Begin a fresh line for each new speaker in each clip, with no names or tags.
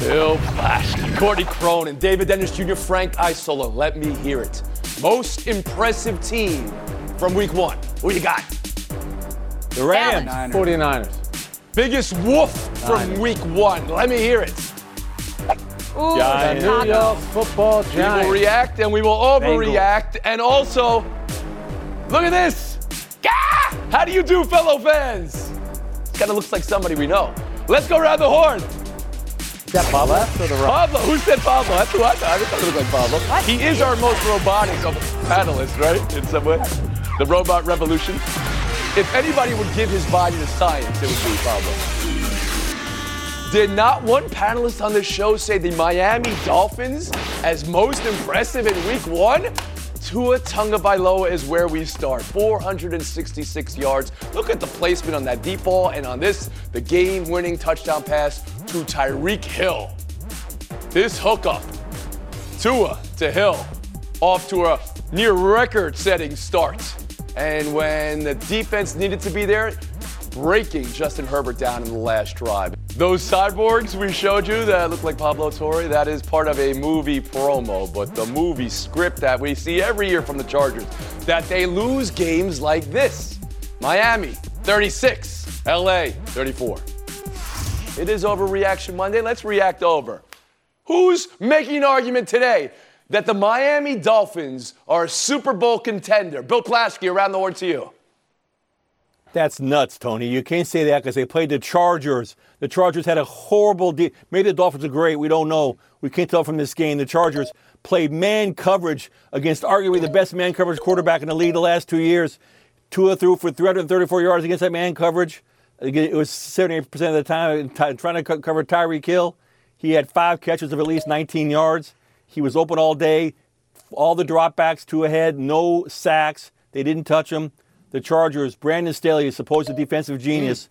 Bill Plaschke, Courtney Cronin, David Dennis Jr., Frank Isola. Let me hear it. Most impressive team from week one. Who you got?
The Rams.
Niners.
49ers.
Biggest woof from week one. Let me hear it.
Ooh,
The New York football Giants.
We will react and we will overreact. And also, look at this. How do you do, fellow fans? This kind of looks like somebody we know. Let's go around the horn.
Is that Pablo? Or the right?
Pablo, who said Pablo? That's who I thought. I thought it looked like Pablo. He is our most robotic of panelists, right? In some way. The robot revolution. If anybody would give his body to science, it would be Pablo. Did not one panelist on this show say the Miami Dolphins as most impressive in week one? Tua Tagovailoa is where we start. 466 yards. Look at the placement on that deep ball and on this, the game-winning touchdown pass to Tyreek Hill. This hookup, Tua to Hill, off to a near record-setting start. And when the defense needed to be there, breaking Justin Herbert down in the last drive. Those cyborgs we showed you that look like Pablo Torre, that is part of a movie promo, but the movie script that we see every year from the Chargers, that they lose games like this. Miami, 36, LA, 34. It is Overreaction Monday. Let's react over. Who's making an argument today that the Miami Dolphins are a Super Bowl contender? Bill Plaschke, around the horn to you.
That's nuts, Tony. You can't say that because they played the Chargers. The Chargers had a horrible Maybe the Dolphins are great. We don't know. We can't tell from this game. The Chargers played man coverage against arguably the best man coverage quarterback in the league the last two years. Tua threw for 334 yards against that man coverage. It was 78% of the time trying to co- cover Tyreek Hill. He had five catches of at least 19 yards. He was open all day. All the dropbacks to ahead, no sacks. They didn't touch him. The Chargers, Brandon Staley, is supposed to defensive genius.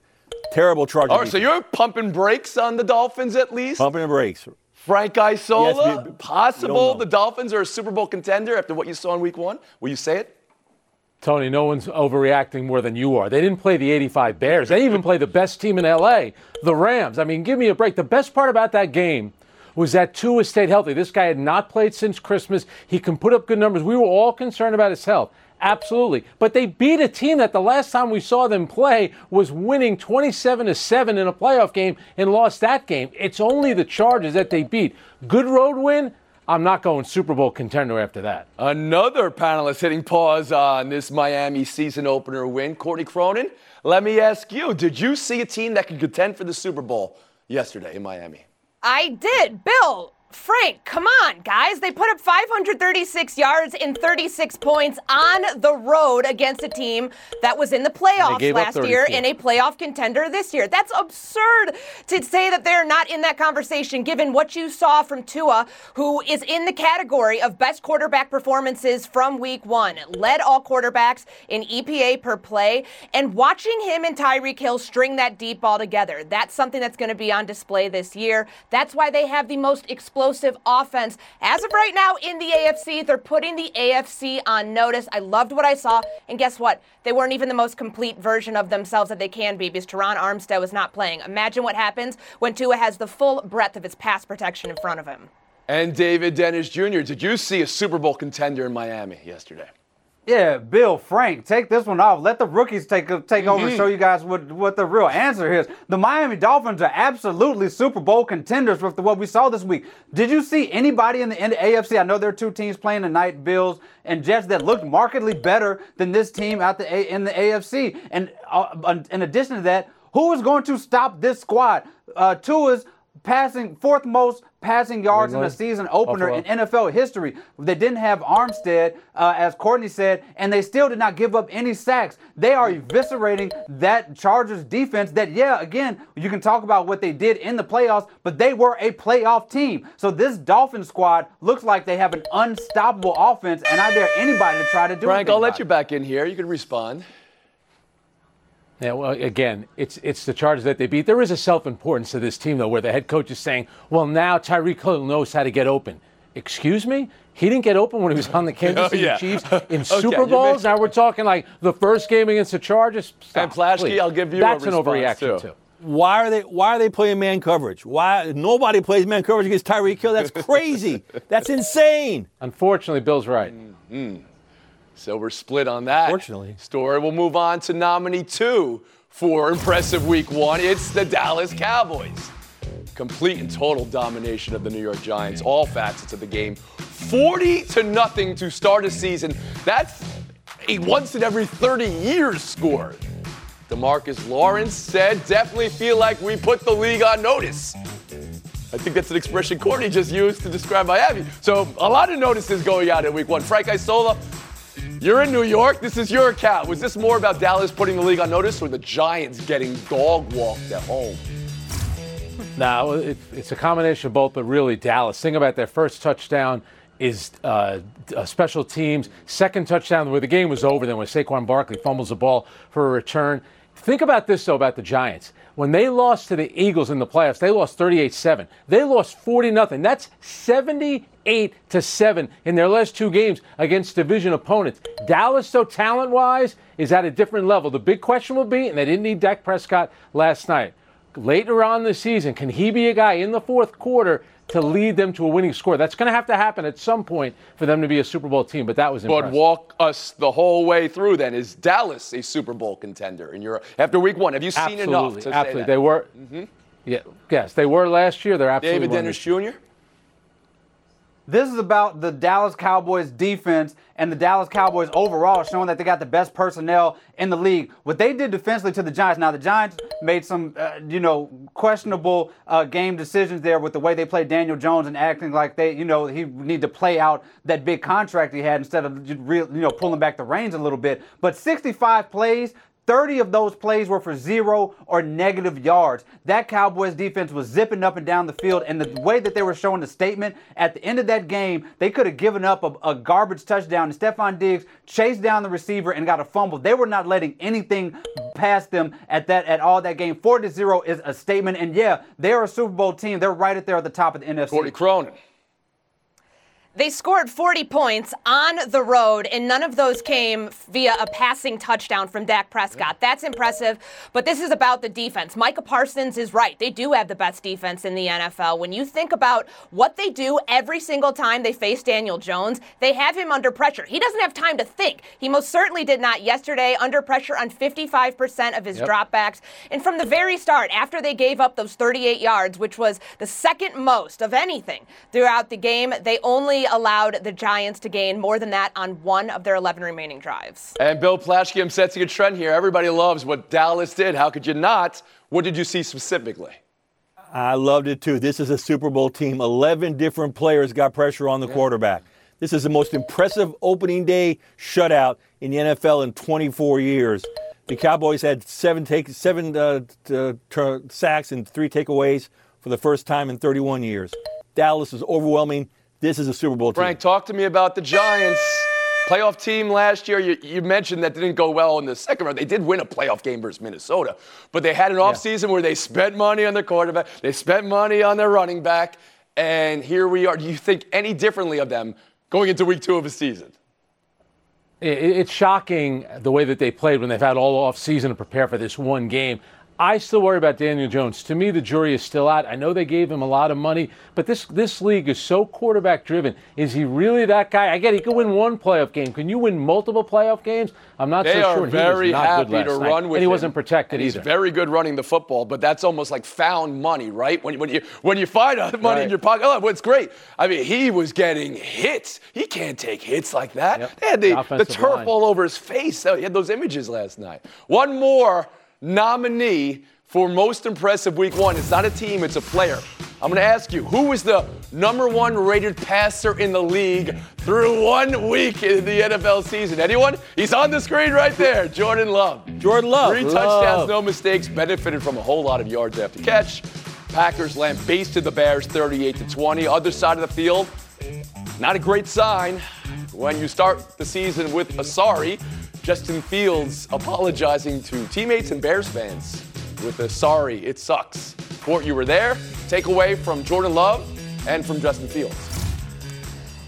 Terrible Chargers.
All right, so you're pumping brakes on the Dolphins at least?
pumping the brakes.
Frank Isola,
Yes, we- we
possible the Dolphins are a Super Bowl contender after what you saw in week one? Will you say it?
Tony, no one's overreacting more than you are. They didn't play the 85 Bears. They even played the best team in LA, the Rams. I mean, give me a break. The best part about that game was that Tua stayed healthy. This guy had not played since Christmas. He can put up good numbers. We were all concerned about his health. Absolutely. But they beat a team that the last time we saw them play was winning 27 to 7 in a playoff game and lost that game. It's only the Chargers that they beat. Good road win. I'm not going Super Bowl contender after that.
Another panelist hitting pause on this Miami season opener win. Courtney Cronin, let me ask you, did you see a team that could contend for the Super Bowl yesterday in Miami?
I did. Bill, Frank, come on, guys. They put up 536 yards and 36 points on the road against a team that was in the playoffs last year
34.
and a playoff contender this year. That's absurd to say that they're not in that conversation given what you saw from Tua, who is in the category of best quarterback performances from week one. Led all quarterbacks in EPA per play. And watching him and Tyreek Hill string that deep ball together, that's something that's going to be on display this year. That's why they have the most explosive offense. As of right now in the AFC, they're putting the AFC on notice. I loved what I saw. And guess what? They weren't even the most complete version of themselves that they can be because Terron Armstead was not playing. Imagine what happens when Tua has the full breadth of his pass protection in front of him.
And David Dennis Jr., did you see a Super Bowl contender in Miami yesterday?
Yeah, Bill, Frank, take this one off. Let the rookies take take over
Mm-hmm.
and show you guys what, what the real answer is. The Miami Dolphins are absolutely Super Bowl contenders with the, what we saw this week. Did you see anybody in the, in the AFC? I know there are two teams playing tonight, Bills and Jets, that looked markedly better than this team out the A, in the AFC. And uh, in addition to that, who is going to stop this squad? Uh, Tua's passing fourth most passing yards in a season opener in NFL history. They didn't have Armstead, uh, as Courtney said, and they still did not give up any sacks. They are eviscerating that Chargers defense. That yeah, again, you can talk about what they did in the playoffs, but they were a playoff team. So this Dolphin squad looks like they have an unstoppable offense, and I dare anybody to try to do
it.
Frank,
I'll let you back in here. You can respond.
Yeah, well, again, it's it's the Chargers that they beat. There is a self-importance to this team, though, where the head coach is saying, "Well, now Tyreek Hill knows how to get open." Excuse me, he didn't get open when he was on the Kansas
Oh,
City
yeah.
Chiefs in
Okay,
Super Bowls. Now we're talking like the first game against the Chargers. Stop,
And Plaschke,
please.
I'll give you a
That's an overreaction
too.
too.
Why are they Why are they playing man coverage? Why nobody plays man coverage against Tyreek Hill? That's crazy. That's insane.
Unfortunately, Bill's right. Mm-hmm.
So we're split on that.
Fortunately.
Story. We'll move on to nominee two for impressive week one. It's the Dallas Cowboys. Complete and total domination of the New York Giants, all facets of the game. 40 to nothing to start a season. That's a once in every 30 years score. DeMarcus Lawrence said, definitely feel like we put the league on notice. I think that's an expression Courtney just used to describe Miami. So a lot of notices going out in week one. Frank Isola, you're in New York. This is your account. Was this more about Dallas putting the league on notice or the Giants getting dog walked at home?
Now it, it's a combination of both, but really Dallas. Think about their first touchdown is uh, uh, special teams. Second touchdown where the game was over, then when Saquon Barkley fumbles the ball for a return. Think about this though about the Giants. When they lost to the Eagles in the playoffs, they lost 38-7. They lost 40 0. That's 78 to 7 in their last two games against division opponents. Dallas, though, talent-wise, is at a different level. The big question will be, and they didn't need Dak Prescott last night later on this season, can he be a guy in the fourth quarter to lead them to a winning score? That's going to have to happen at some point for them to be a Super Bowl team, but that was impressive.
But walk us the whole way through then. Is Dallas a Super Bowl contender in Europe? After week one, have you seen
absolutely,
enough to
absolutely. They were, mm-hmm. yeah, yes, they were last year. They're absolutely
David Dennis. Jr.?
This is about the Dallas Cowboys defense and the Dallas Cowboys overall, showing that they got the best personnel in the league. What they did defensively to the Giants. Now the Giants made some, uh, you know, questionable uh, game decisions there with the way they played Daniel Jones and acting like they, you know, he need to play out that big contract he had instead of you know, pulling back the reins a little bit. But 65 plays. 30 of those plays were for zero or negative yards. That Cowboys defense was zipping up and down the field, and the way that they were showing the statement at the end of that game, they could have given up a, a garbage touchdown, and Stephon Diggs chased down the receiver and got a fumble. They were not letting anything past them at that at all that game. 4 to 0 is a statement, and yeah, they're a Super Bowl team. They're right at there at the top of the NFC.
Courtney Cronin.
They scored 40 points on the road, and none of those came via a passing touchdown from Dak Prescott. That's impressive, but this is about the defense. Micah Parsons is right. They do have the best defense in the NFL. When you think about what they do every single time they face Daniel Jones, they have him under pressure. He doesn't have time to think. He most certainly did not yesterday, under pressure on 55% of his dropbacks. And from the very start, after they gave up those 38 yards, which was the second most of anything throughout the game, they only allowed the Giants to gain more than that on one of their 11 remaining drives.
And Bill Plaschke, I'm setting a trend here. Everybody loves what Dallas did. How could you not? What did you see specifically?
I loved it too. This is a Super Bowl team. 11 different players got pressure on the quarterback. This is the most impressive opening day shutout in the NFL in 24 years. The Cowboys had seven take seven uh, t- tur- sacks and three takeaways for the first time in 31 years. Dallas was overwhelming. This is a Super Bowl team.
Frank, talk to me about the Giants. Playoff team last year. You, you mentioned that didn't go well in the second round. They did win a playoff game versus Minnesota, but they had an offseason where they spent money on their quarterback, they spent money on their running back, and here we are. Do you think any differently of them going into week two of a season?
It- It's shocking the way that they played when they've had all off season to prepare for this one game. I still worry about Daniel Jones. To me, the jury is still out. I know they gave him a lot of money, but this this league is so quarterback driven. Is he really that guy? I get he could win one playoff game. Can you win multiple playoff games? I'm not
They
so
are
sure. He was
very happy to
night.
run with
and he
him.
wasn't protected
he's
either.
very good running the football, but that's almost like found money, right? When, when you when you find money in your pocket, oh, what's great. I mean, he was getting hits. He can't take hits like that.
Yep.
They had the,
The
the turf
line.
all over his face. Oh, He had those images last night. One more nominee for most impressive week one. It's not a team, it's a player. I'm going to ask you who was the number one rated passer in the league through one week in the NFL season? Anyone? He's on the screen right there. Jordan Love.
Jordan Love.
Three
Love.
touchdowns, no mistakes, benefited from a whole lot of yards after catch. Packers lambasted the Bears 38 to 20. Other side of the field, not a great sign when you start the season with a sorry. Justin Fields apologizing to teammates and Bears fans with a sorry, it sucks. Court, you were there. Takeaway from Jordan Love and from Justin Fields.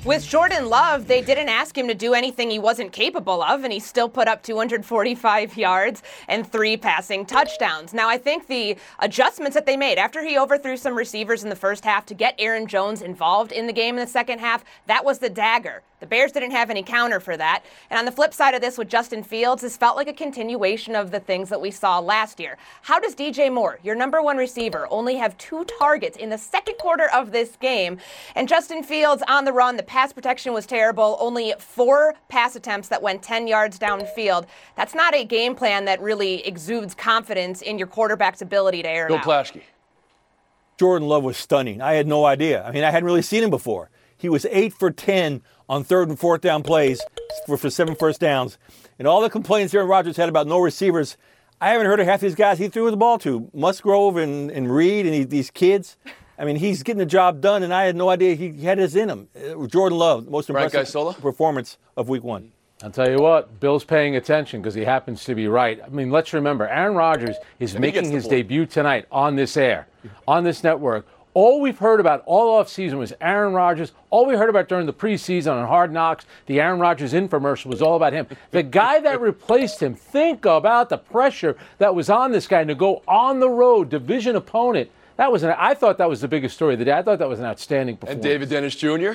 With Jordan Love, they didn't ask him to do anything he wasn't capable of, and he still put up 245 yards and three passing touchdowns. Now, I think the adjustments that they made after he overthrew some receivers in the first half to get Aaron Jones involved in the game in the second half, that was the dagger. The Bears didn't have any counter for that. And on the flip side of this, with Justin Fields, this felt like a continuation of the things that we saw last year. How does DJ Moore, your number one receiver, only have two targets in the second quarter of this game? And Justin Fields on the run, the pass protection was terrible, only four pass attempts that went 10 yards downfield. That's not a game plan that really exudes confidence in your quarterback's ability to air it
Bill
out.
Plaschke.
Jordan Love was stunning. I had no idea. I mean, I hadn't really seen him before. He was eight for 10 on third and fourth down plays for, for seven first downs. And all the complaints Aaron Rodgers had about no receivers, I haven't heard of half these guys he threw the ball to. Musgrave and, and Reed and he, these kids. I mean, he's getting the job done, and I had no idea he had this in him. Uh, Jordan Love, most
Right,
impressive
Guy Sola?
performance of week one.
I'll tell you what, Bill's paying attention because he happens to be right. I mean, let's remember, Aaron Rodgers is
And
making his
ball.
debut tonight on this air, on this network. All we've heard about all offseason was Aaron Rodgers. All we heard about during the preseason on Hard Knocks, the Aaron Rodgers infomercial was all about him. The guy that replaced him, think about the pressure that was on this guy to go on the road, division opponent. That was an, I thought that was the biggest story of the day. I thought that was an outstanding performance. And.
David Dennis Jr.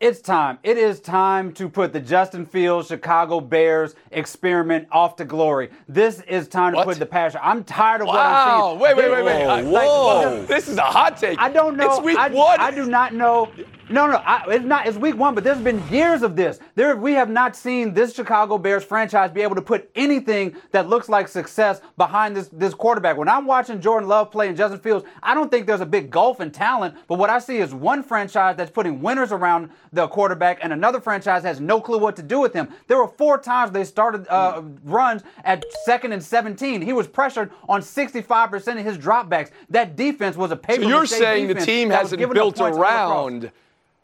It's time. It is time to put the Justin Fields Chicago Bears experiment off to glory. This is time to
What?
put the passion. I'm tired of what
Wow.
I'm seeing.
Wait, wait, wait, wait.
Whoa,
I-
whoa.
This is a hot take.
I don't know.
It's week
I,
one.
I do not know. No, no, I, it's not. It's week one, but there's been years of this. There, we have not seen this Chicago Bears franchise be able to put anything that looks like success behind this this quarterback. When I'm watching Jordan Love play and Justin Fields, I don't think there's a big gulf in talent. But what I see is one franchise that's putting winners around the quarterback, and another franchise has no clue what to do with him. There were four times they started uh, runs at second and 17. He was pressured on 65% of his dropbacks. That defense was a paper.
So you're saying the team hasn't built
points all across.
around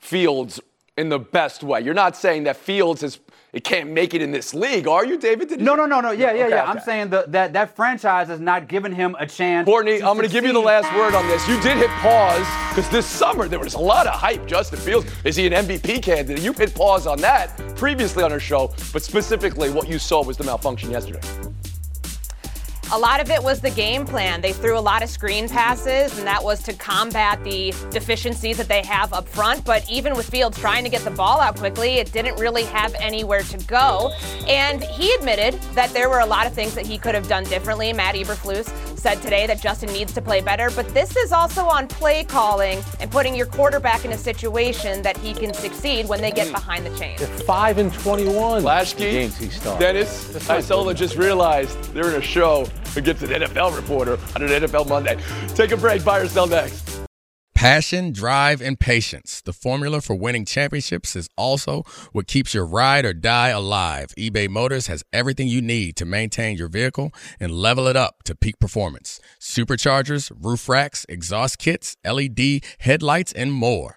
Fields in the best way. You're not saying that Fields is it can't make it in this league, are you, David? Did
No, no, no, no. Yeah, yeah,
Okay,
yeah.
okay.
I'm saying the, that that franchise has not given him a chance.
Courtney, I'm going to give you the last word on this. You did hit pause because this summer there was a lot of hype. Justin Fields, is he an MVP candidate? You hit pause on that previously on our show, but specifically what you saw was the malfunction yesterday.
A lot of it was the game plan. They threw a lot of screen passes, and that was to combat the deficiencies that they have up front. But even with Fields trying to get the ball out quickly, it didn't really have anywhere to go. And he admitted that there were a lot of things that he could have done differently. Matt Eberflus said today that Justin needs to play better, but this is also on play calling and putting your quarterback in a situation that he can succeed when they get hmm. behind the chains.
Five and twenty-one.
Plaschke,
games he started.
Dennis, Isola just realized they're in a show gets an NFL reporter on an NFL Monday. Take a break. Buy or sell next.
Passion, drive, and patience. The formula for winning championships is also what keeps your ride or die alive. eBay Motors has everything you need to maintain your vehicle and level it up to peak performance. Superchargers, roof racks, exhaust kits, LED headlights, and more.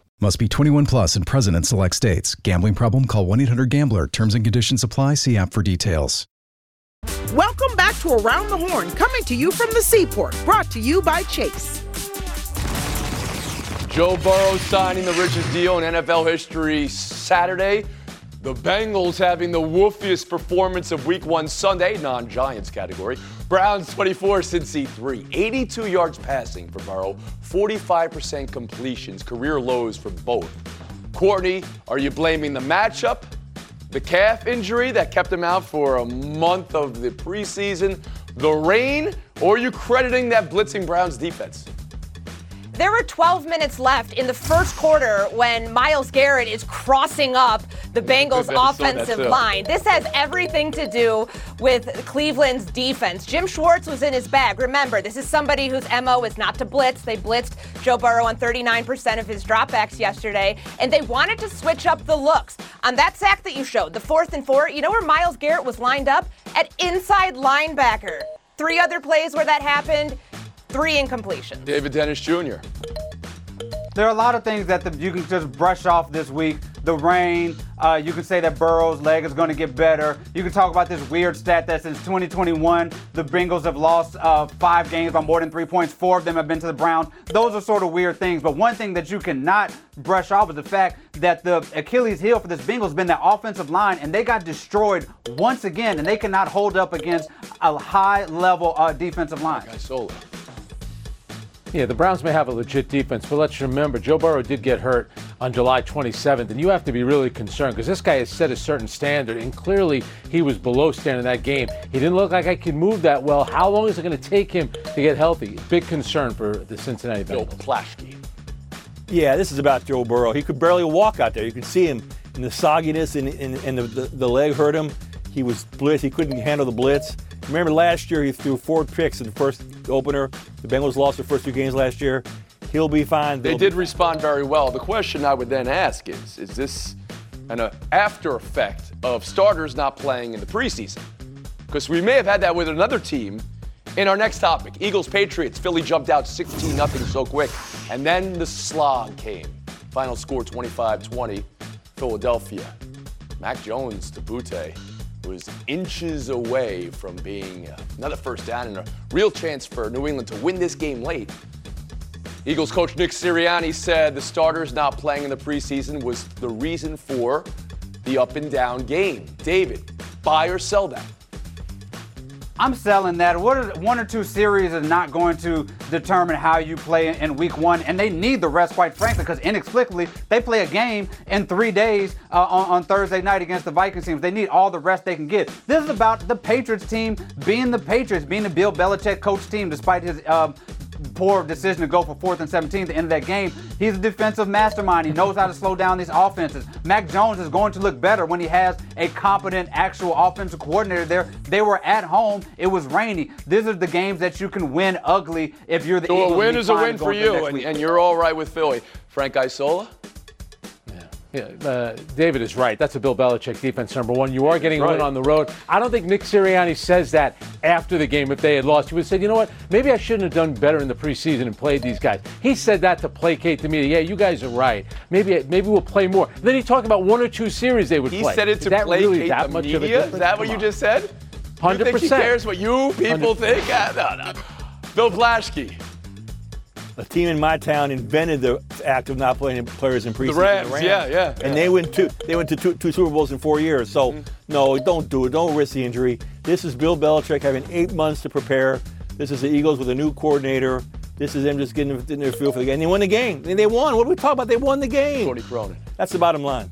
Must be 21 plus and present in select states. Gambling problem? Call 1 800 GAMBLER. Terms and conditions apply. See app for details.
Welcome back to Around the Horn, coming to you from the Seaport. Brought to you by Chase.
Joe Burrow signing the richest deal in NFL history Saturday. The Bengals having the woofiest performance of Week One Sunday, non-Giants category. Browns 24, Cincy 3. 82 yards passing for Burrow, 45% completions, career lows for both. Courtney, are you blaming the matchup, the calf injury that kept him out for a month of the preseason, the rain, or are you crediting that blitzing Browns defense?
There were 12 minutes left in the first quarter when Myles Garrett is crossing up the Bengals offensive line. This has everything to do with Cleveland's defense. Jim Schwartz was in his bag. Remember, this is somebody whose MO is not to blitz. They blitzed Joe Burrow on 39% of his dropbacks yesterday, and they wanted to switch up the looks. On that sack that you showed, the fourth and four, you know where Myles Garrett was lined up? At inside linebacker. Three other plays where that happened three incompletions.
David Dennis Jr.
There are a lot of things that the, you can just brush off this week. The rain. Uh, you can say that Burrow's leg is going to get better. You can talk about this weird stat that since 2021, the Bengals have lost uh, five games by more than three points. Four of them have been to the Browns. Those are sort of weird things. But one thing that you cannot brush off is the fact that the Achilles heel for this Bengals has been that offensive line, and they got destroyed once again, and they cannot hold up against a high level uh, defensive line.
Solo.
Yeah, the Browns may have a legit defense, but let's remember Joe Burrow did get hurt on July 27th, and you have to be really concerned because this guy has set a certain standard, and clearly he was below standard in that game. He didn't look like I could move that well. How long is it going to take him to get healthy? Big concern for the Cincinnati Bengals.
Bill Plaschke.
Yeah, this is about Joe Burrow. He could barely walk out there. You could see him in the sogginess and, and, and the, the, the leg hurt him. He was blitz. He couldn't handle the blitz. Remember last year he threw four picks in the first opener. The Bengals lost their first two games last year. He'll be fine.
They
They'll
did
be
respond very well. The question I would then ask is is this an uh, after effect of starters not playing in the preseason? Because we may have had that with another team in our next topic. Eagles Patriots. Philly jumped out 16 0 so quick. And then the slog came. Final score 25 20. Philadelphia. Mac Jones to Boutte was inches away from being another first down and a real chance for New England to win this game late. Eagles coach Nick Sirianni said the starters not playing in the preseason was the reason for the up and down game. David, buy or sell that?
I'm selling that. What one or two series is not going to determine how you play in week one, and they need the rest, quite frankly, because inexplicably they play a game in three days uh, on, on, Thursday night against the Vikings team. They need all the rest they can get. This is about the Patriots team being the Patriots, being the Bill Belichick coach team, despite his um, poor decision to go for fourth and 17 at the end of that game. He's a defensive mastermind. He knows how to slow down these offenses. Mac Jones is going to look better when he has a competent actual offensive coordinator there. They were at home. It was rainy. These are the games that you can win ugly if you're the
so
Eagles.
a win is a win for you, and, and, you're all right with Philly. Frank Isola?
Yeah, uh, David is right. That's a Bill Belichick defense, number one. You are getting a win on the road. I don't think Nick Sirianni says that after the game if they had lost. He would say, you know what, maybe I shouldn't have done better in the preseason and played these guys. He said that to placate the media. Yeah, you guys are right. Maybe maybe we'll play more. Then he talked about one or two series they would
he
play.
He said it to
is that
placate
really that
the
much
media?
Of a difference?
Is that what
Come
you
on.
just said?
100%.
You think he cares what you people 100. think? Uh, no, no. Bill Plaschke.
A team in my town invented the act of not playing players in preseason.
The Rams,
the Rams.
yeah, yeah.
And
yeah.
they went two. They went to two, two Super Bowls in four years. So
Mm-hmm.
no, don't do it. Don't risk the injury. This is Bill Belichick having eight months to prepare. This is the Eagles with a new coordinator. This is them just getting, getting their feel for the game. And they won the game. And they won. What are we talking about? They won the game.
Tony Cronin.
That's the bottom line.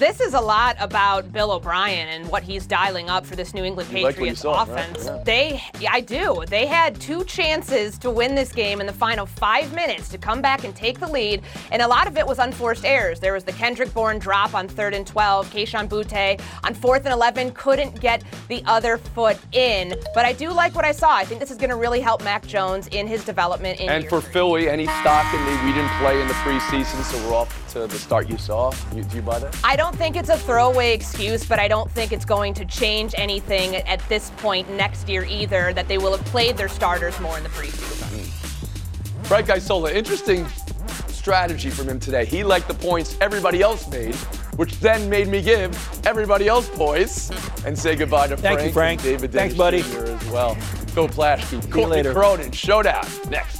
This is a lot about Bill O'Brien and what he's dialing up for this New England
You like what you
Patriots
saw, right?
offense.
Yeah.
They, yeah, I do. They had two chances to win this game in the final five minutes to come back and take the lead, and a lot of it was unforced errors. There was the Kendrick Bourne drop on third and 12. Kayshon Boutte on fourth and 11 couldn't get the other foot in. But I do like what I saw. I think this is going to really help Mac Jones in his development in
And for
three.
Philly, any stock in the we didn't play in the preseason, so we're off to the start you saw. You, do you buy that?
I don't think it's a throwaway excuse, but I don't think it's going to change anything at this point next year either, that they will have played their starters more in the preseason. Hmm.
Frank Isola, interesting strategy from him today. He liked the points everybody else made, which then made me give everybody else points and say goodbye to Frank,
Thank
Frank,
you, Frank.
and David
Thanks,
Dennis
buddy.
Jr. as well. Phil Plaschke, Courtney
later.
Cronin, Showdown, next.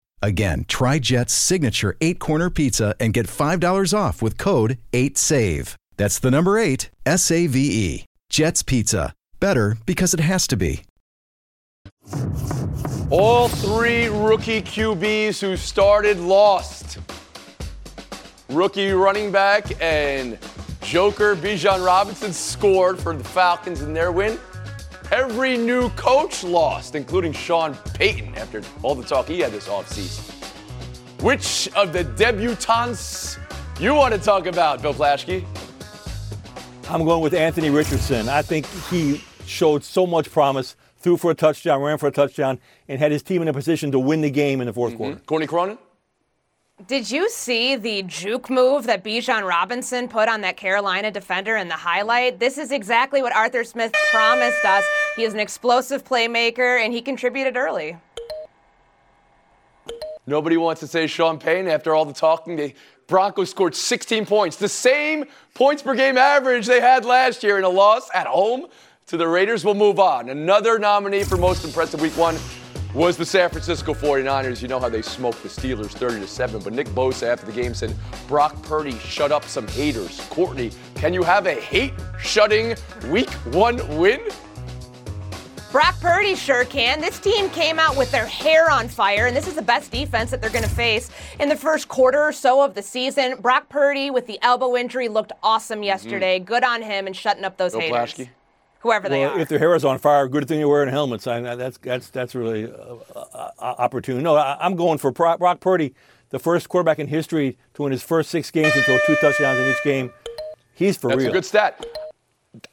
Again, try Jet's signature eight corner pizza and get $5 off with code 8SAVE. That's the number eight, S A V E. Jet's Pizza. Better because it has to be.
All three rookie QBs who started lost. Rookie running back and Joker Bijan Robinson scored for the Falcons in their win. Every new coach lost, including Sean Payton after all the talk he had this offseason. Which of the debutantes you want to talk about, Bill Plaschke?
I'm going with Anthony Richardson. I think he showed so much promise, threw for a touchdown, ran for a touchdown, and had his team in a position to win the game in the 4th mm-hmm. quarter.
Courtney Cronin?
Did you see the juke move that Bijan Robinson put on that Carolina defender in the highlight? This is exactly what Arthur Smith promised us. He is an explosive playmaker, and he contributed early.
Nobody wants to say Sean Payne after all the talking. The Broncos scored 16 points, the same points per game average they had last year in a loss at home to the Raiders. We'll move on. Another nominee for most impressive week one was the San Francisco 49ers. You know how they smoked the Steelers 30 to 7, but Nick Bosa after the game said Brock Purdy shut up some haters. Courtney, can you have a hate shutting week one win?
Brock Purdy sure can. This team came out with their hair on fire, and this is the best defense that they're going to face in the first quarter or so of the season. Brock Purdy, with the elbow injury, looked awesome mm-hmm. yesterday. Good on him and shutting up those
Bill
haters.
Plaschke?
Whoever they
Well,
are.
if their hair is on fire, good thing you're wearing helmets. I, that's that's that's really uh, uh, opportune. No, I, I'm going for Brock, Brock Purdy, the first quarterback in history to win his first six games and throw two touchdowns in each game. He's for
That's
real.
That's a good stat.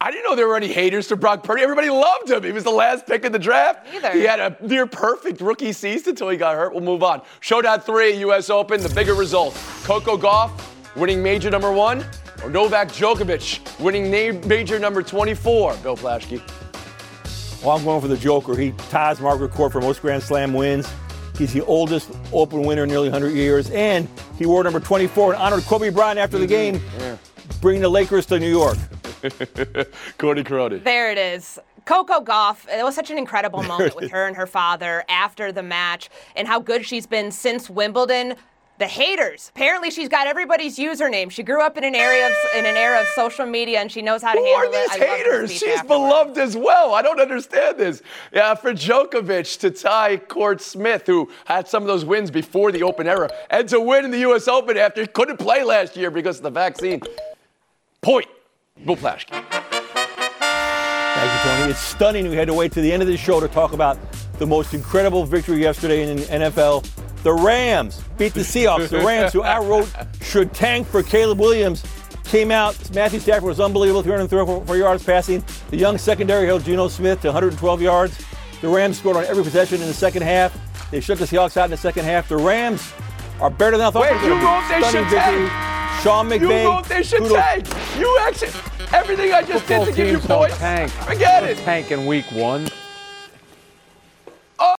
I didn't know there were any haters to Brock Purdy. Everybody loved him. He was the last pick in the draft.
Neither.
He had a near perfect rookie season until he got hurt. We'll move on. Showdown three, U.S. Open. The bigger result: Coco Gauff winning major number one, or Novak Djokovic winning major number 24. Bill Plaschke.
Well, I'm going for the Joker. He ties Margaret Court for most Grand Slam wins. He's the oldest Open winner in nearly 100 years, and he wore number 24 and honored Kobe Bryant after the mm-hmm. game, bringing the Lakers to New York.
Cody Cronin.
There it is. Coco Gauff, it was such an incredible moment with her and her father after the match and how good she's been since Wimbledon. The haters. Apparently, she's got everybody's username. She grew up in an area of, in an era of social media, and she knows how to
Who
handle
are these
it. I love her
haters? She's
afterwards.
beloved as well. I don't understand this. Yeah, for Djokovic to tie Court Smith, who had some of those wins before the Open era, and to win in the U.S. Open after he couldn't play last year because of the vaccine. Point. Bill Plaschke.
Thank you, Tony. It's stunning. We had to wait to the end of the show to talk about the most incredible victory yesterday in the NFL. The Rams beat the Seahawks. The Rams, who I wrote should tank for Caleb Williams, came out. Matthew Stafford was unbelievable, 334 yards passing. The young secondary held Geno Smith to 112 yards. The Rams scored on every possession in the second half. They shut the Seahawks out in the second half. The Rams are better than I thought
Wait,
they were
you wrote
be.
they should
Stunning victory.
tank.
Sean
You
McVay.
wrote they should
kudos-
tank. You actually, everything I just
Football
did to give you points.
tank.
Forget it.
Tank in week one.